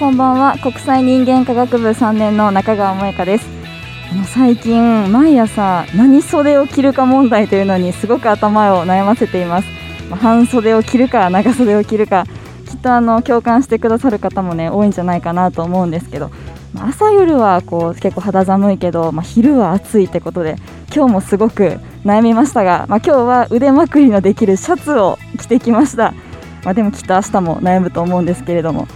こんばんは。国際人間科学部3年の中川萌香です。あの最近毎朝何袖を着るか問題というのにすごく頭を悩ませています、ま、半袖を着るか長袖を着るかきっとあの共感してくださる方もね多いんじゃないかなと思うんですけど、ま、朝夜はこう結構肌寒いけど、まあ、昼は暑いってことで今日もすごく悩みましたが、まあ、今日は腕まくりのできるシャツを着てきました、まあ、でもきっと明日も悩むと思うんですけれども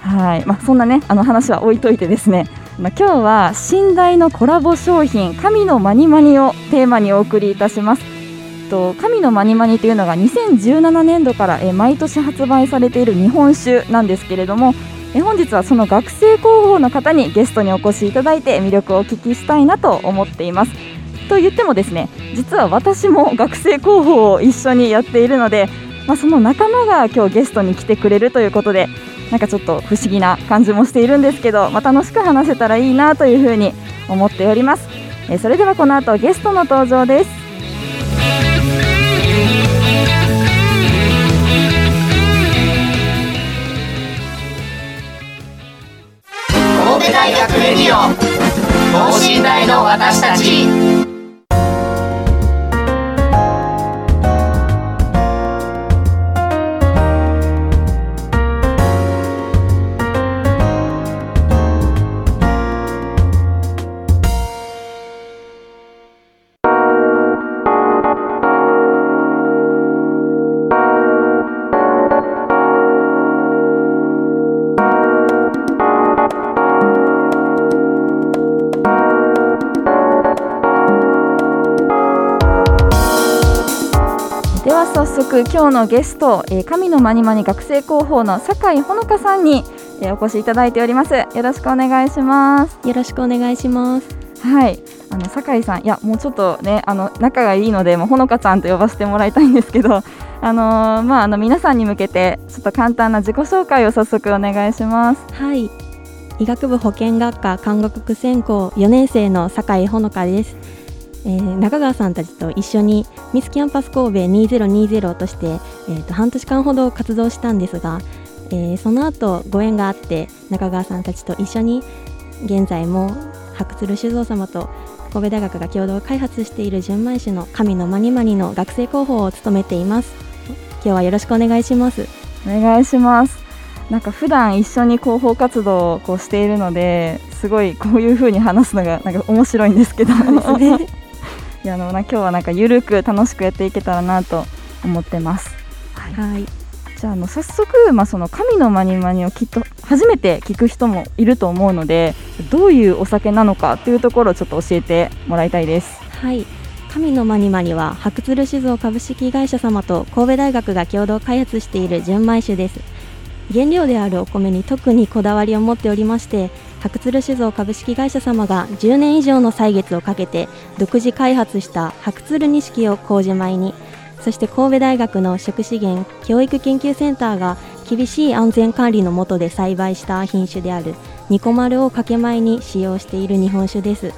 はい。まあ、そんなねあの話は置いといてですね、まあ、今日は寝台のコラボ商品神のマニマニをテーマにお送りいたします。と神のマニマニというのが2017年度からえ毎年発売されている日本酒なんですけれどもえ本日はその学生広報の方にゲストにお越しいただいて魅力をお聞きしたいなと思っています。と言ってもですね実は私も学生広報を一緒にやっているので、まあ、その仲間が今日ゲストに来てくれるということでなんかちょっと不思議な感じもしているんですけど、まあ、楽しく話せたらいいなというふうに思っております、え、それではこの後ゲストの登場です。神戸大学レディオ等身大の私たち。速今日のゲスト、えー、神のまにまに学生広報の酒井ほのかさんに、えー、お越しいただいております。よろしくお願いします。よろしくお願いします。はい。あの酒井さんいやもうちょっとねあの仲がいいのでもうほのかちゃんと呼ばせてもらいたいんですけど あのー、まああの皆さんに向けてちょっと簡単な自己紹介を早速お願いします。はい。医学部保健学科看護学専攻4年生の酒井ほのかですえー、中川さんたちと一緒にミスキャンパス神戸2020として、えー、と半年間ほど活動したんですが、えー、その後ご縁があって中川さんたちと一緒に現在も白鶴酒造様と神戸大学が共同開発している純米酒の神のマニマニの学生広報を務めています。今日はよろしくお願いします。お願いします。なんか普段一緒に広報活動をこうしているのですごいこういう風に話すのがなんか面白いんですけど。ねあのな今日はなんかゆるく楽しくやっていけたらなと思ってます。はい、はいじゃあの早速、まあ、その神のマニマニをきっと初めて聞く人もいると思うのでどういうお酒なのかというところをちょっと教えてもらいたいです。はい神のマニマニは白鶴酒造株式会社様と神戸大学が共同開発している純米酒です原料であるお米に特にこだわりを持っておりまして白鶴酒造株式会社様が10年以上の歳月をかけて独自開発した白鶴錦を麹米にそして神戸大学の食資源教育研究センターが厳しい安全管理の下で栽培した品種であるニコマルを掛け米に使用している日本酒です。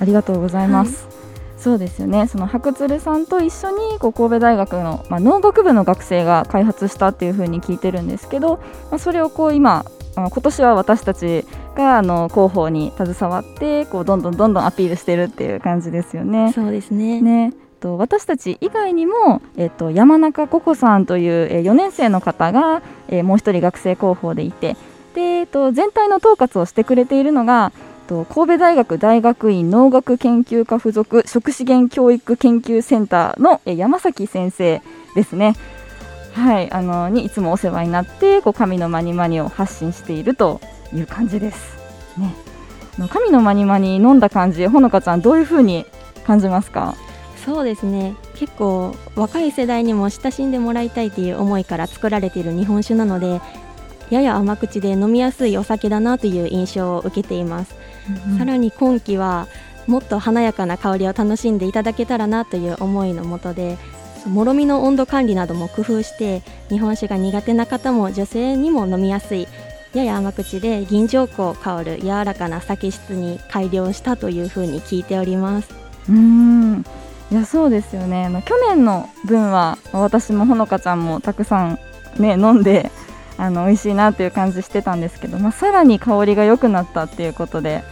ありがとうございます、はい。そうですよね。その白鶴さんと一緒にこう神戸大学の、まあ、農学部の学生が開発したっていうふうに聞いてるんですけど、まあ、それをこう今今年は私たちがあの広報に携わってこうどんどんどんどんアピールしてるっていう感じですよね。そうですねねと私たち以外にも、えっと、山中ココさんという、え4年生の方が、えもう一人学生広報でいてで、えっと、全体の統括をしてくれているのがと神戸大学大学院農学研究科附属食資源教育研究センターのえ山崎先生ですね。はい、あのにいつもお世話になってこう神のマニマニを発信しているという感じです。ね、神のマニマニ飲んだ感じ、ほのかちゃんどういう風に感じますか？そうですね結構若い世代にも親しんでもらいたいという思いから作られている日本酒なのでやや甘口で飲みやすいお酒だなという印象を受けています、さらに今季はもっと華やかな香りを楽しんでいただけたらなという思いのもとでもろみの温度管理なども工夫して日本酒が苦手な方も女性にも飲みやすいやや甘口で銀条香香る柔らかな酒質に改良したというふうに聞いております。うーん。いやそうですよね、まあ、去年の分はまあ私もほのかちゃんもたくさん、ね、飲んで あの美味しいなっていう感じしてたんですけど、まあ、さらに香りが良くなったっていうことで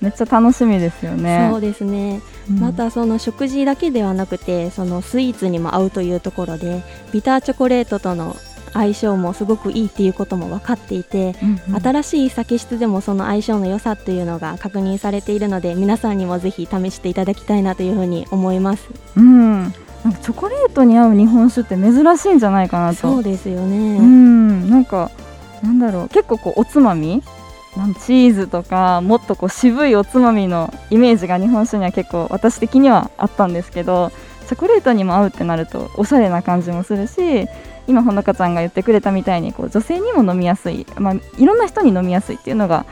めっちゃ楽しみですよね。そうですねうん。またその食事だけではなくてそのスイーツにも合うというところでビターチョコレートとの相性もすごくいいっていうことも分かっていて、うんうん。新しい酒質でもその相性の良さというのが確認されているので皆さんにもぜひ試していただきたいなというふうに思います。うん、なんかチョコレートに合う日本酒って珍しいんじゃないかなと。そうですようね、ん、なんかなんだろう。結構こうおつまみなんチーズとかもっとこう渋いおつまみのイメージが日本酒には結構私的にはあったんですけどチョコレートにも合うってなるとおしゃれな感じもするし今ほのかちゃんが言ってくれたみたいにこう女性にも飲みやすい、まあ、いろんな人に飲みやすいっていうのが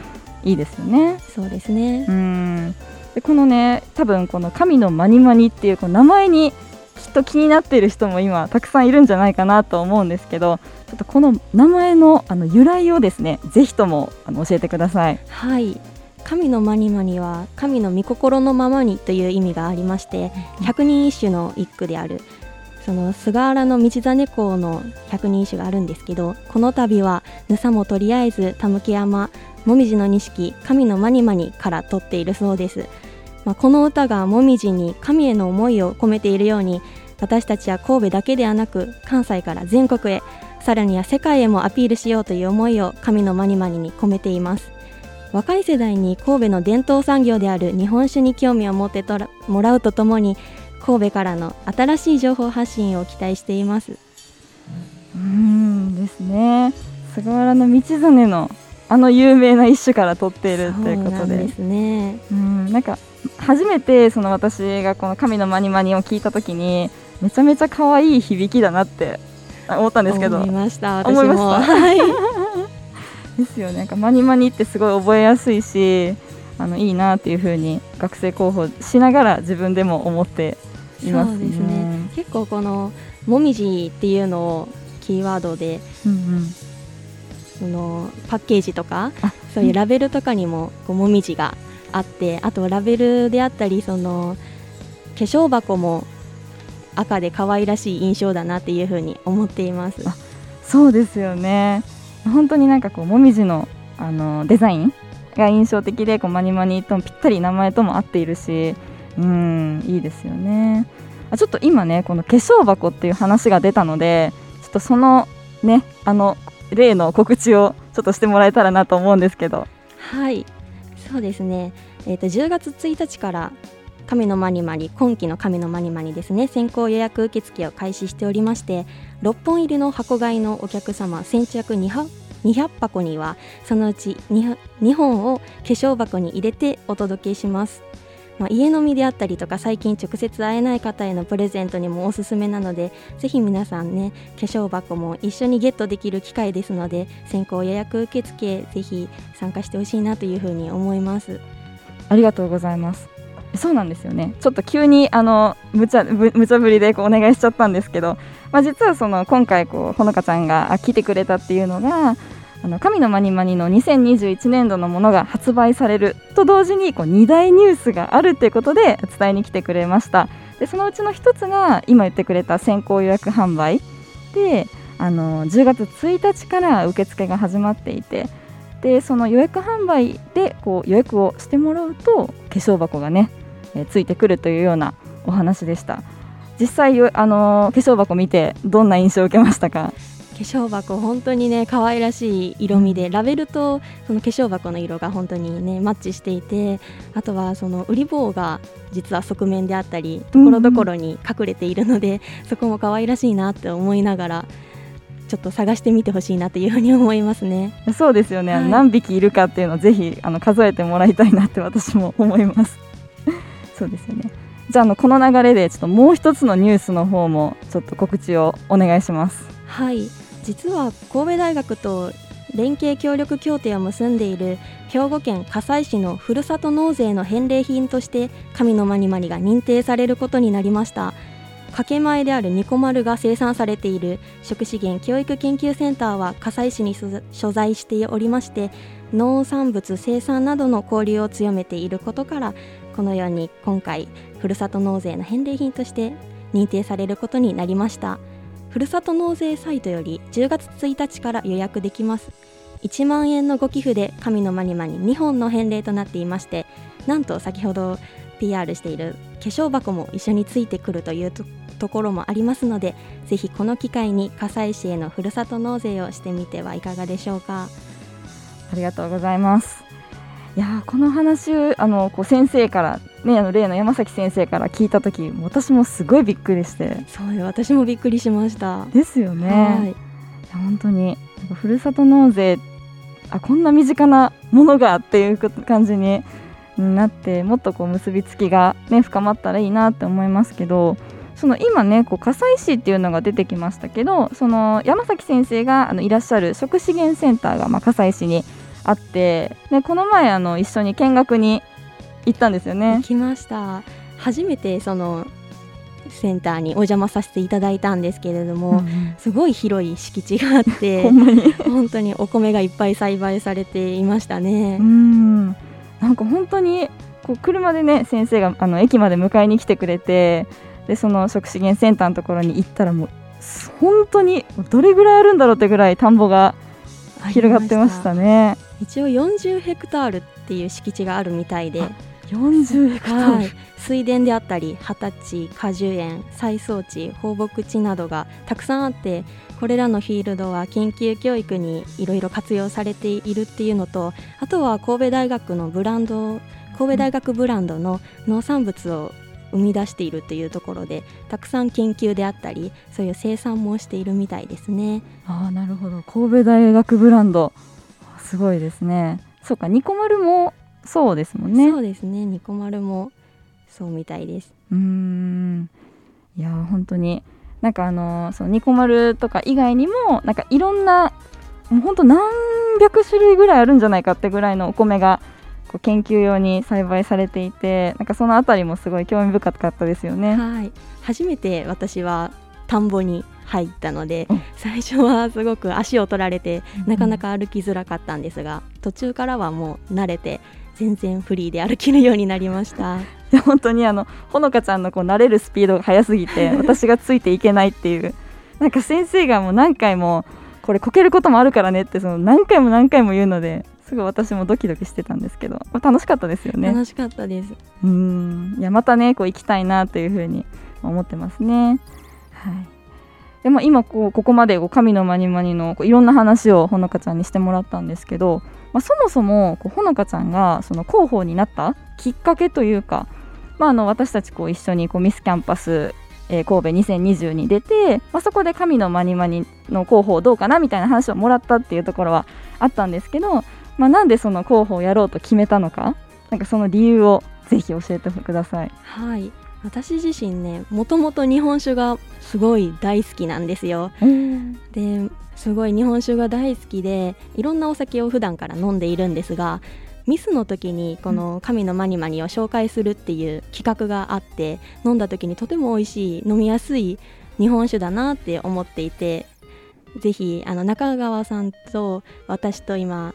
いいですよね。そうですねうんでこのね多分この神のマニマニっていうこの名前にきっと気になっている人も今たくさんいるんじゃないかなと思うんですけどちょっとこの名前のあの由来をですねぜひともあの教えてください。はい。神のマニマニは神の御心のままにという意味がありまして百人一首の一句であるその菅原道真公の百人一首があるんですけどこの度は「ぬさもとりあえずたむき山もみじの錦神のマニマニ」から取っているそうです、まあ、この歌がもみじに神への思いを込めているように私たちは神戸だけではなく関西から全国へさらには世界へもアピールしようという思いを神のマニマニに込めています。若い世代に神戸の伝統産業である日本酒に興味を持ってとらもらうとともに神戸からの新しい情報発信を期待しています。うんですね。菅原道真のあの有名な一首から取っているということで。そうなんですね。うんなんか初めてその私がこの神のマニマニを聞いた時にめちゃめちゃ可愛い響きだなって思ったんですけど。思いました私思いまもした？はい。ですよね。なんかマニマニってすごい覚えやすいしあのいいなっていう風に学生候補しながら自分でも思っていますそうですね。結構このもみじっていうのをキーワードでうんうんそのパッケージとかあそういうラベルとかにもこうもみじがあってあとラベルであったりその化粧箱も赤で可愛らしい印象だなっていうふうに思っています。あそうですよね。本当になんかこうもみじのあのデザインが印象的でこうマニマニともぴったり名前とも合っているしうんいいですよね。あちょっと今ねこの化粧箱っていう話が出たのでちょっとそのねあの例の告知をちょっとしてもらえたらなと思うんですけど。はい。そうですね、えー、と10月1日から神のマニマニ今期の神のマニマニですね先行予約受付を開始しておりまして6本入りの箱買いのお客様先着200 200箱にはそのうち 2, 2本を化粧箱に入れてお届けします、まあ、家飲みであったりとか最近直接会えない方へのプレゼントにもおすすめなのでぜひ皆さんね化粧箱も一緒にゲットできる機会ですので先行予約受付ぜひ参加してほしいなというふうに思います。ありがとうございます。そうなんですよね。ちょっと急にあの無茶ぶ無茶ぶりでこうお願いしちゃったんですけど、まあ、実はその今回こうほのかちゃんが来てくれたっていうのがあの神のマニマニの2021年度のものが発売されると同時にこう2大ニュースがあるということで伝えに来てくれました。でそのうちの一つが今言ってくれた先行予約販売。であの10月1日から受付が始まっていて。でその予約販売でこう予約をしてもらうと化粧箱がね、えついてくるというようなお話でした。実際あの化粧箱見てどんな印象を受けましたか？粧箱本当にね可愛らしい色味で、ラベルとその化粧箱の色が本当にねマッチしていてあとはその売り棒が実は側面であったりところどころに隠れているので、そこも可愛らしいなって思いながらちょっと探してみてほしいなというふうに思いますね。そうですよね、はい。何匹いるかっていうのをぜひあの数えてもらいたいなって私も思います。そうですよね。じゃああのこの流れでちょっともう一つのニュースの方もちょっと告知をお願いします。はい実は神戸大学と連携協力協定を結んでいる兵庫県加西市のふるさと納税の返礼品として神のマニマニが認定されることになりました。掛け前であるニコマルが生産されている食資源教育研究センターは加西市に所在しておりまして農産物生産などの交流を強めていることからこのように今回ふるさと納税の返礼品として認定されることになりました。ふるさと納税サイトより10月1日から予約できます。1万円のご寄付で神のマニマニ2本の返礼となっていましてなんと先ほど PR している化粧箱も一緒についてくるというとところもありますのでぜひこの機会に加西市へのふるさと納税をしてみてはいかがでしょうか。ありがとうございます。いやこの話あのこう先生からねあの例の山崎先生から聞いた時私もすごいびっくりして。そうよ私もびっくりしました。ですよね。はい。本当にふるさと納税あこんな身近なものがっていう感じになってもっとこう結びつきが、ね、深まったらいいなって思いますけどその今ねこう葛西市っていうのが出てきましたけどその山崎先生があのいらっしゃる食資源センターが、まあ、葛西市にあってでこの前あの一緒に見学に行ったんですよね行。きました初めてそのセンターにお邪魔させていただいたんですけれども、うんすごい広い敷地があって 本当にお米がいっぱい栽培されていましたねう。んなんか本当にこう車でね先生があの駅まで迎えに来てくれてでその食資源センターのところに行ったらもうす本当にどれぐらいあるんだろうってぐらい田んぼが広がってましたね。一応40ヘクタールっていう敷地があるみたいで、40ヘクタール、はい、水田であったり畑地果樹園栽草地放牧地などがたくさんあってこれらのフィールドは研究教育にいろいろ活用されているっていうのとあとは神戸大学のブランド神戸大学ブランドの農産物を生み出しているっていうところでたくさん研究であったりそういう生産もしているみたいですね。ああなるほど。神戸大学ブランド。すごいですね。そうかニコマルもそうですもんね。そうですね。ニコマルもそうみたいです。うーん。いやー本当に。なんかあのーそのニコマルとか以外にもなんかいろんなもう本当何百種類ぐらいあるんじゃないかってぐらいのお米がこう研究用に栽培されていてなんかそのあたりもすごい興味深かったですよね。はい、初めて私は田んぼに入ったのでうん最初はすごく足を取られてうんなかなか歩きづらかったんですが途中からはもう慣れて全然フリーで歩けるようになりました。本当にあのほのかちゃんのこう慣れるスピードが速すぎて 私がついていけないっていう。なんか先生がもう何回もこれこけることもあるからねってその何回も何回も言うのですごい私もドキドキしてたんですけどまあ楽しかったですよね。楽しかったです。うん。いやまたねこう行きたいなというふうに思ってますね。はい。でも今こうここまでこう神のまにまにのこういろんな話をほのかちゃんにしてもらったんですけど、まあ、そもそもこうほのかちゃんがその広報になったきっかけというか、まあ、あの私たちこう一緒にこうミスキャンパス、えー神戸2020に出て、まあ、そこで神のまにまにの広報どうかなみたいな話をもらったっていうところはあったんですけど、まあ、なんでその広報をやろうと決めたのかなんかその理由をぜひ教えてください。はい。私自身ねもともと日本酒がすごい大好きなんですよ。ですごい日本酒が大好きでいろんなお酒を普段から飲んでいるんですがミスの時にこの神のマニマニを紹介するっていう企画があって飲んだ時にとても美味しい飲みやすい日本酒だなって思っていてぜひあの中川さんと私と今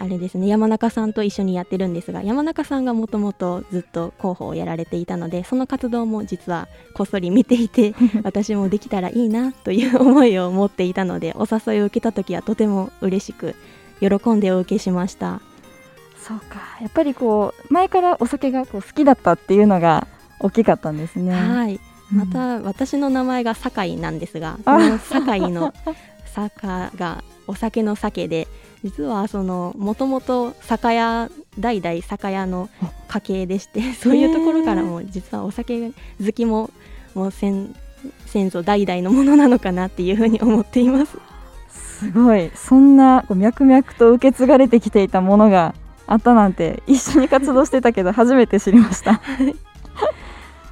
あれですね山中さんと一緒にやってるんですが山中さんがもともとずっと広報をやられていたのでその活動も実はこっそり見ていて 私もできたらいいなという思いを持っていたのでお誘いを受けた時はとても嬉しく喜んでお受けしました。そうか。やっぱりこう前からお酒がこう好きだったっていうのが大きかったんですね。はい。うん。また私の名前が酒井なんですがあ その酒井の酒がお酒の酒で実はそのもともと酒屋代々酒屋の家系でして そういうところからも実はお酒好きももう先先祖代々のものなのかなっていうふうに思っています。すごいそんな脈々と受け継がれてきていたものがあったなんて一緒に活動してたけど初めて知りました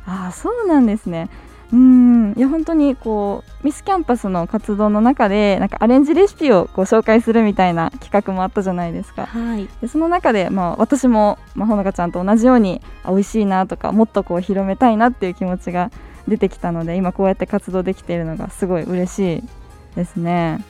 ああそうなんですねうん。いや本当にこうミスキャンパスの活動の中でなんかアレンジレシピをこう紹介するみたいな企画もあったじゃないですか。はい。でその中で、まあ、私も、まあ、ほのかちゃんと同じようにあ美味しいなとかもっとこう広めたいなっていう気持ちが出てきたので今こうやって活動できているのがすごい嬉しいですね。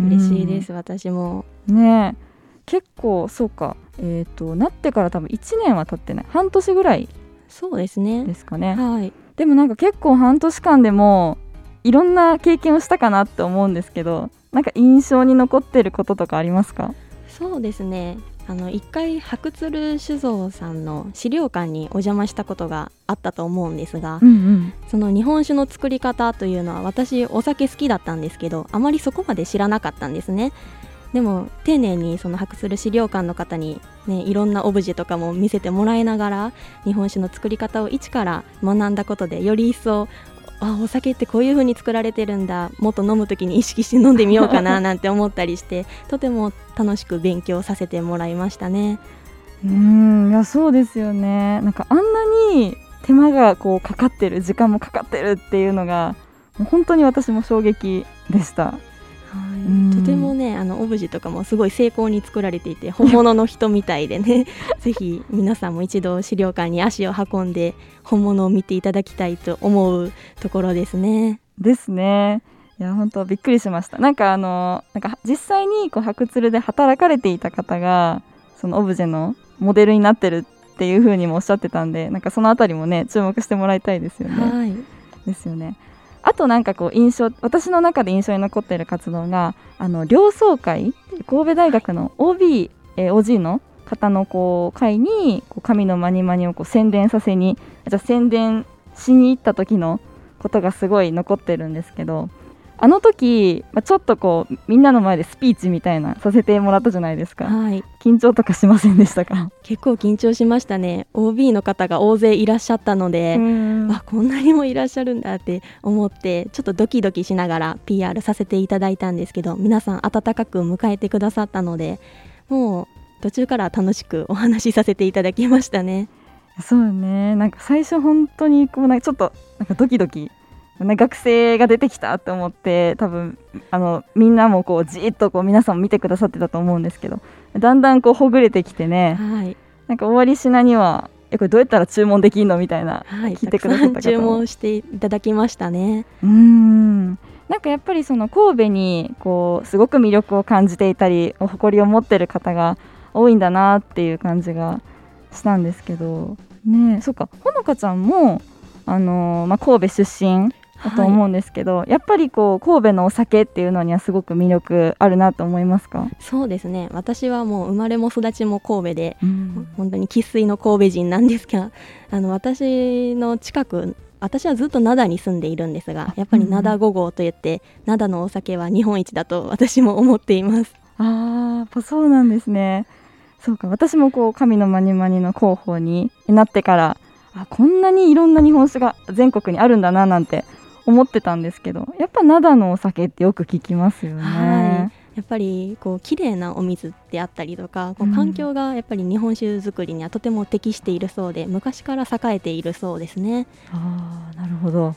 嬉しいです、私も。ねえ。結構そうか。えっ、となってから多分1年は経ってない。半年ぐらいそうですね。ですかね。はいでもなんか結構半年間でもいろんな経験をしたかなって思うんですけどなんか印象に残ってることとかありますか？そうですね。あの一回白鶴酒造さんの資料館にお邪魔したことがあったと思うんですが、うんうん。その日本酒の作り方というのは私お酒好きだったんですけどあまりそこまで知らなかったんですねでも丁寧にその白鶴資料館の方に、ね、いろんなオブジェとかも見せてもらいながら日本酒の作り方を一から学んだことでより一層あお酒ってこういう風に作られてるんだもっと飲む時に意識して飲んでみようかな なんて思ったりしてとても楽しく勉強させてもらいましたね。うんいやそうですよね。なんかあんなに手間がこうかかってる時間もかかってるっていうのがもう本当に私も衝撃でした。うんとてもねあのオブジェとかもすごい精巧に作られていて本物の人みたいでね ぜひ皆さんも一度資料館に足を運んで本物を見ていただきたいと思うところですね。ですねいや本当びっくりしましたなんかあのなんか実際にこう白鶴で働かれていた方がそのオブジェのモデルになってるっていう風にもおっしゃってたんでなんかそのあたりもね注目してもらいたいですよね。はい、ですよね。あとなんかこう印象私の中で印象に残っている活動があの両総会神戸大学の OB、えー OG の方のこう会にこう神のまにまにをこう宣伝させにじゃ宣伝しに行った時のことがすごい残ってるんですけどあの時、まあ、ちょっとこうみんなの前でスピーチみたいなさせてもらったじゃないですか。はい、緊張とかしませんでしたか？結構緊張しましたね。OB の方が大勢いらっしゃったので、あこんなにもいらっしゃるんだって思ってちょっとドキドキしながら PR させていただいたんですけど皆さん温かく迎えてくださったのでもう途中から楽しくお話しさせていただきましたね。そうよね。なんか最初本当にこうなんかちょっとなんかドキドキね学生が出てきたって思って多分あのみんなもこうじーっとこう皆さんも見てくださってたと思うんですけどだんだんこうほぐれてきてねはい、なんか終わりしなにはえこれどうやったら注文できんのみたいなはい、聞いてくださった方。も文していただきましたね。うーん。なんかやっぱりその神戸にこうすごく魅力を感じていたり誇りを持ってる方が多いんだなっていう感じがしたんですけどねえそっか。ほのかちゃんもあのーまあ、神戸出身だと思うんですけど、やっぱりこう神戸のお酒っていうのにはすごく魅力あるなと思いますか、そうですね。私はもう生まれも育ちも神戸でうん。本当に生粋の神戸人なんですがあの私の近く私はずっと灘に住んでいるんですがやっぱり灘5号といって灘のお酒は日本一だと 私も思っています。あーやっぱそうなんですね。そうか。私もこう神のマニマニの広報になってからあこんなにいろんな日本酒が全国にあるんだななんて思ってたんですけどやっぱ灘のお酒ってよく聞きますよね、はい。やっぱりこう綺麗なお水であったりとかこううん環境がやっぱり日本酒作りにはとても適しているそうで昔から栄えているそうですね。ああなるほど。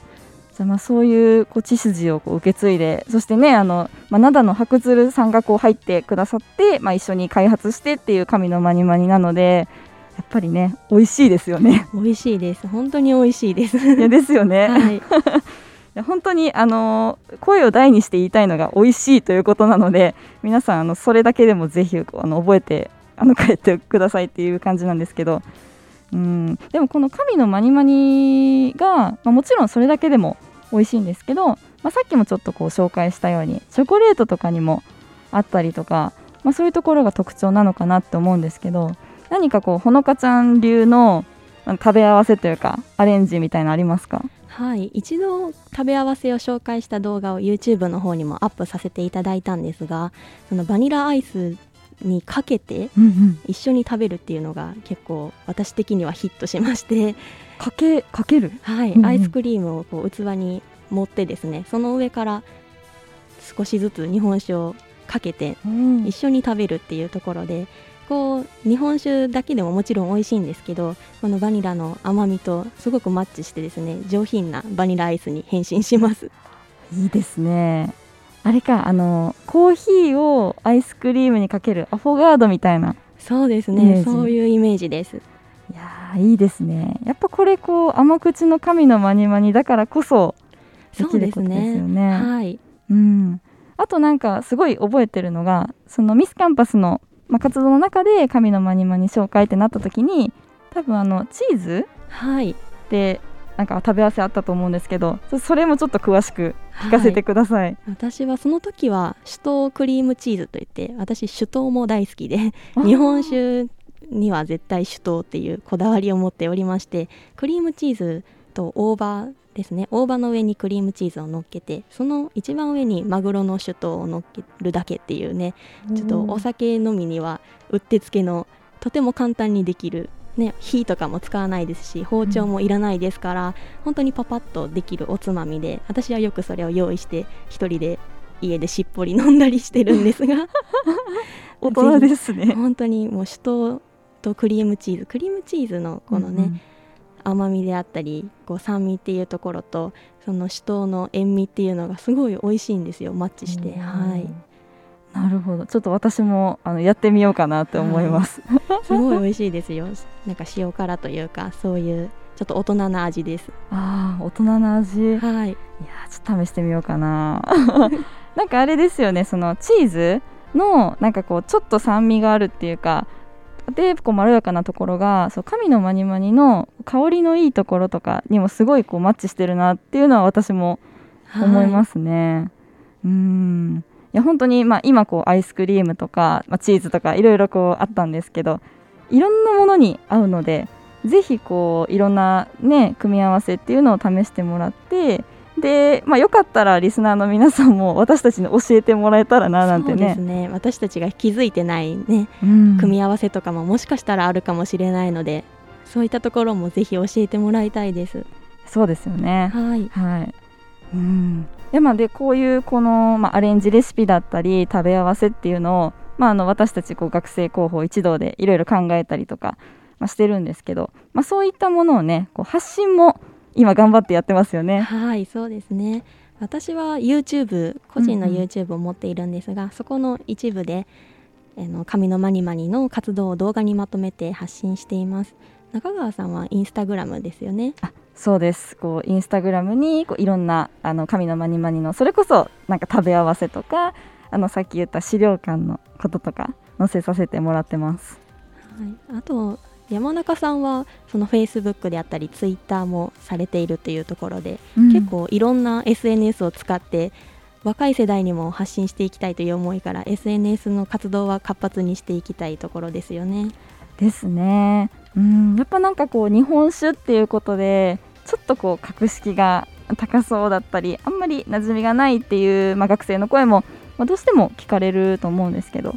じゃあまあそういうこう血筋をこう受け継いでそしてねあの、まあ、灘の白鶴さんがこう入ってくださって、まあ、一緒に開発してっていう神のマニマニなのでやっぱりね美味しいですよね。美味しいです。本当に美味しいです。いやですよね、はい本当にあの声を大にして言いたいのが美味しいということなので皆さんあのそれだけでもぜひあの覚えてあの帰ってくださいっていう感じなんですけどうん。でもこの神のマニマニが、まあ、もちろんそれだけでも美味しいんですけど、まあ、さっきもちょっとこう紹介したようにチョコレートとかにもあったりとか、まあ、そういうところが特徴なのかなって思うんですけど何かこうほのかちゃん流の食べ合わせというかアレンジみたいなのありますか？はい。一度食べ合わせを紹介した動画を YouTube の方にもアップさせていただいたんですがそのバニラアイスにかけて一緒に食べるっていうのが結構私的にはヒットしまして。かけかける？はい、うんうん、アイスクリームをこう器に盛ってですねその上から少しずつ日本酒をかけて一緒に食べるっていうところでこう日本酒だけでももちろん美味しいんですけどこのバニラの甘みとすごくマッチしてですね上品なバニラアイスに変身します。いいですね。あれかあのコーヒーをアイスクリームにかけるアフォガードみたいなそうですねそういうイメージです。いやいいですね。やっぱこれこう甘口の神のマニマニだからこそできることですよね、ね、はい。うん。あとなんかすごい覚えてるのがそのミスキャンパスのまあ、活動の中で神のマニマニ紹介ってなった時に多分あのチーズはい。でなんか食べ合わせあったと思うんですけどそれもちょっと詳しく聞かせてください、はい、私はその時は酒盗クリームチーズといって私酒盗も大好きで日本酒には絶対酒盗っていうこだわりを持っておりましてクリームチーズと大葉ですね。大葉の上にクリームチーズを乗っけてその一番上にマグロの酒盗を乗っけるだけっていうね。ちょっとお酒飲みにはうってつけのとても簡単にできるね、火とかも使わないですし包丁もいらないですから、うん、本当にパパッとできるおつまみで私はよくそれを用意して1人で家でしっぽり飲んだりしてるんですが。大人ですね。本当にもう酒盗とクリームチーズクリームチーズのこのね、うん甘みであったりこう酸味っていうところとその酒盗の塩味っていうのがすごい美味しいんですよマッチして、はい、なるほど。ちょっと私もあのやってみようかなって思います、はい、すごい美味しいですよ。なんか塩辛というかそういうちょっと大人な味です。ああ大人な味。はい。いやちょっと試してみようかな。なんかあれですよねそのチーズのなんかこうちょっと酸味があるっていうかでこうまろやかなところがそう神のマニマニの香りのいいところとかにもすごいこうマッチしてるなっていうのは私も思いますね。はい、うんいや本当に、まあ、今こうアイスクリームとか、まあ、チーズとかいろいろこうあったんですけどいろんなものに合うのでぜひこういろんなね組み合わせっていうのを試してもらってで、まあ、よかったらリスナーの皆さんも私たちに教えてもらえたらななんてねね。私たちが気づいてないね、うん、組み合わせとかももしかしたらあるかもしれないのでそういったところもぜひ教えてもらいたいです。そうですよね。はい、はい、うん。でまあ、でこういうこの、まあ、アレンジレシピだったり食べ合わせっていうのを、まあ、あの私たちこう学生広報一同でいろいろ考えたりとか、まあ、してるんですけど、まあ、そういったものをねこう発信も今頑張ってやってますよね。はいそうですね。私は YouTube 個人の YouTube を持っているんですが、うんうん、そこの一部であの紙のマニマニの活動を動画にまとめて発信しています。中川さんはインスタグラムですよね。あそうです。こうインスタグラムにこういろんなあの紙のマニマニのそれこそなんか食べ合わせとかあのさっき言った資料館のこととか載せさせてもらってます、はい、あと山中さんはそのフェイスブックであったりツイッターもされているというところで、うん、結構いろんな SNS を使って若い世代にも発信していきたいという思いから SNS の活動は活発にしていきたいところですよね。ですね。うんやっぱなんかこう日本酒っていうことでちょっとこう格式が高そうだったりあんまり馴染みがないっていう、まあ、学生の声も、まあ、どうしても聞かれると思うんですけど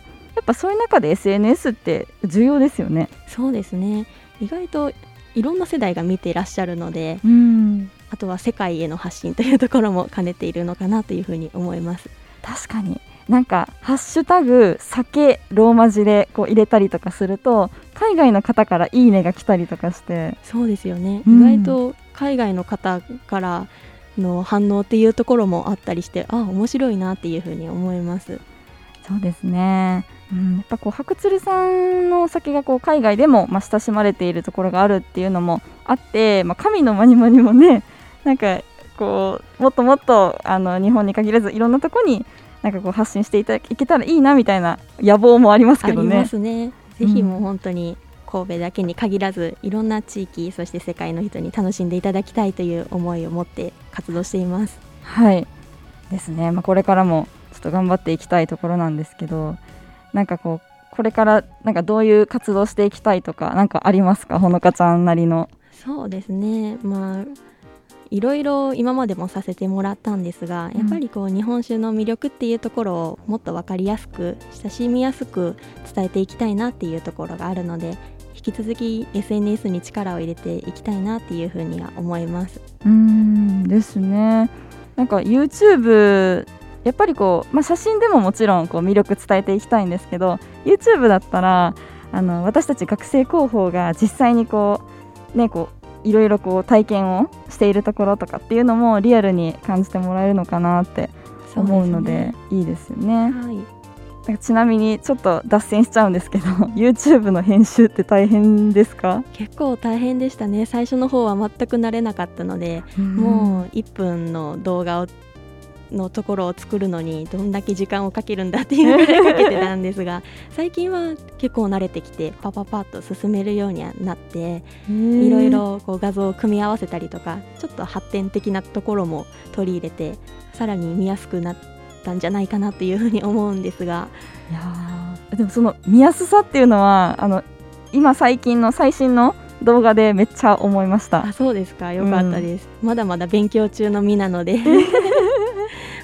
ぱそういう中で SNS って重要ですよね。そうですね。意外といろんな世代が見ていらっしゃるので、うん、あとは世界への発信というところも兼ねているのかなというふうに思います。確かに。なんか「ハッシュタグ酒ローマ字」でこう入れたりとかすると海外の方から「いいね」が来たりとかして。そうですよね、うん、意外と海外の方からの反応っていうところもあったりしてあ面白いなっていうふうに思います。そうですねうん、やっぱこう白鶴さんのお酒がこう海外でも、まあ、親しまれているところがあるっていうのもあって、まあ、神のマニマニもね なんかこうもっともっとあの日本に限らずいろんなとこになんかこう発信していたいけたらいいなみたいな野望もありますけどね。ありますね。ぜひもう本当に神戸だけに限らずいろんな地域そして世界の人に楽しんでいただきたいという思いを持って活動しています。はいですね、まあ、これからもちょっと頑張っていきたいところなんですけどなんかこうこれからなんかどういう活動していきたいとかなんかありますか？ほのかちゃんなりの。そうですね。まあいろいろ今までもさせてもらったんですが、やっぱりこう日本酒の魅力っていうところをもっと分かりやすく親しみやすく伝えていきたいなっていうところがあるので引き続き SNS に力を入れていきたいなっていうふうには思います。うんですね。なんか YouTube やっぱりこう、まあ、写真でももちろんこう魅力伝えていきたいんですけど YouTube だったらあの私たち学生広報が実際にこうねこういろいろこう体験をしているところとかっていうのもリアルに感じてもらえるのかなって思うのでいいですよね。はい。ちなみにちょっと脱線しちゃうんですけど YouTube の編集って大変ですか？結構大変でしたね。最初の方は全く慣れなかったので、もう1分の動画をのところを作るのにどんだけ時間をかけるんだっていうぐらいかけてたんですが 最近は結構慣れてきてパパパッと進めるようにはなっていろいろこう画像を組み合わせたりとかちょっと発展的なところも取り入れてさらに見やすくなったんじゃないかなっていうふうに思うんですが。いやでもその見やすさっていうのはあの今最近の最新の動画でめっちゃ思いました。あそうですか。よかったです、うん、まだまだ勉強中の身なので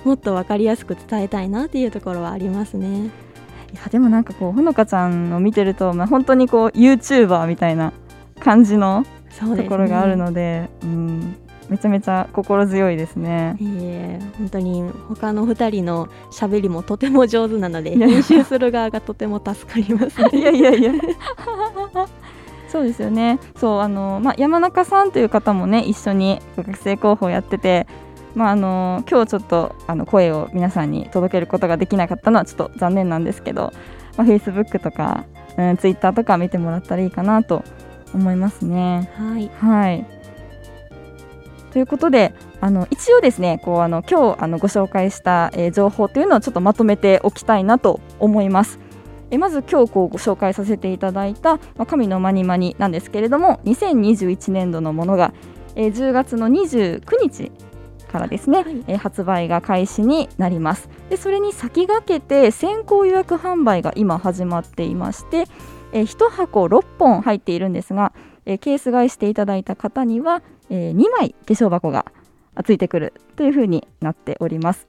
もっと分かりやすく伝えたいなっていうところはありますね。いやでもなんかこうほのかちゃんを見てると、まあ、本当にこう YouTuber みたいな感じのところがあるので、ね、うんめちゃめちゃ心強いですね。ええ本当に他の2人の喋りもとても上手なので練習する側がとても助かります、ね、いやいやいや。そうですよね。そうあの、まあ、山中さんという方もね一緒に学生候補やっててまあ、あの今日ちょっとあの声を皆さんに届けることができなかったのはちょっと残念なんですけど、まあ、Facebook とか、うん、Twitter とか見てもらったらいいかなと思いますね。はい、はいということであの一応ですねこうあの今日あのご紹介した、えー、情報というのをちょっとまとめておきたいなと思います。えまず今日こうご紹介させていただいた、まあ、神のマニマニなんですけれども2021年度のものが、えー、10月の29日からですね、はい、えー、発売が開始になります。でそれに先駆けて先行予約販売が今始まっていまして、えー、1箱6本入っているんですが、えー、ケース買いしていただいた方には、えー、2枚化粧箱がついてくるというふうになっております。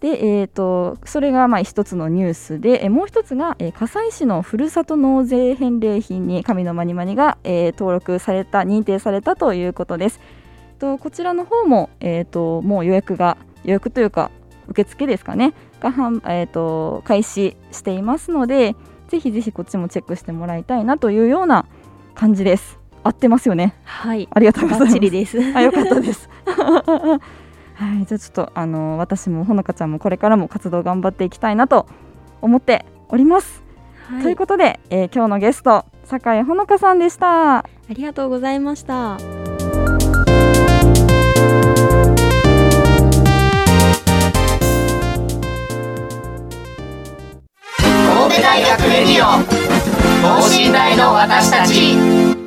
で、えーと、それがまあ一つのニュースで、えー、もう一つが、えー、葛西市のふるさと納税返礼品に神のまにまにが、えー、登録された認定されたということですとこちらの方も、えーと、もう予約が予約というか受付ですかねがはん、えーと、開始していますのでぜひぜひこっちもチェックしてもらいたいなというような感じです。合ってますよね。はい。ありがとうございます。です。あよかったです。はいじゃあちょっとあの私もほのかちゃんもこれからも活動頑張っていきたいなと思っております、はい、ということで、えー、今日のゲスト酒井ほのかさんでした。ありがとうございました神戸大学レディオ等身大の私たち。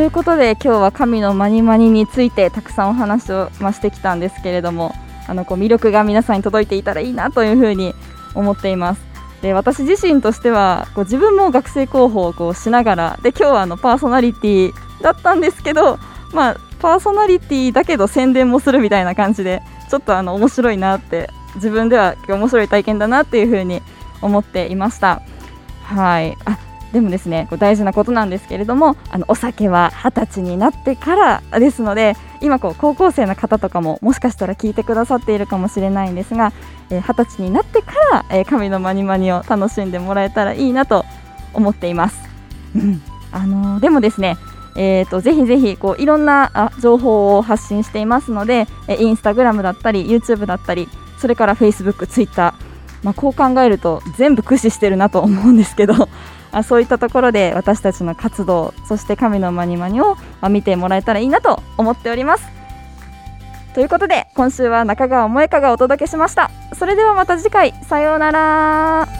ということで今日は神のマニマニについてたくさんお話を、してきたんですけれどもあのこう魅力が皆さんに届いていたらいいなというふうに思っていますで私自身としてはこう自分も学生広報をこうしながらで今日はあのパーソナリティだったんですけど、まあ、パーソナリティだけど宣伝もするみたいな感じでちょっとあの面白いなって自分では面白い体験だなっていうふうに思っていました。はいあでもですねこう大事なことなんですけれどもあのお酒は二十歳になってからですので今こう高校生の方とかももしかしたら聞いてくださっているかもしれないんですが二十、ー、歳になってから、えー、神のマニマニを楽しんでもらえたらいいなと思っています。うん。あのー、でもですねえーと、ぜひぜひこういろんな情報を発信していますので、えインスタグラムだったり YouTube だったりそれから Facebook、Twitter、まあ、こう考えると全部駆使してるなと思うんですけど。あそういったところで私たちの活動そして神のまにまにを見てもらえたらいいなと思っております。ということで今週は中川萌香がお届けしました。それではまた次回。さようなら。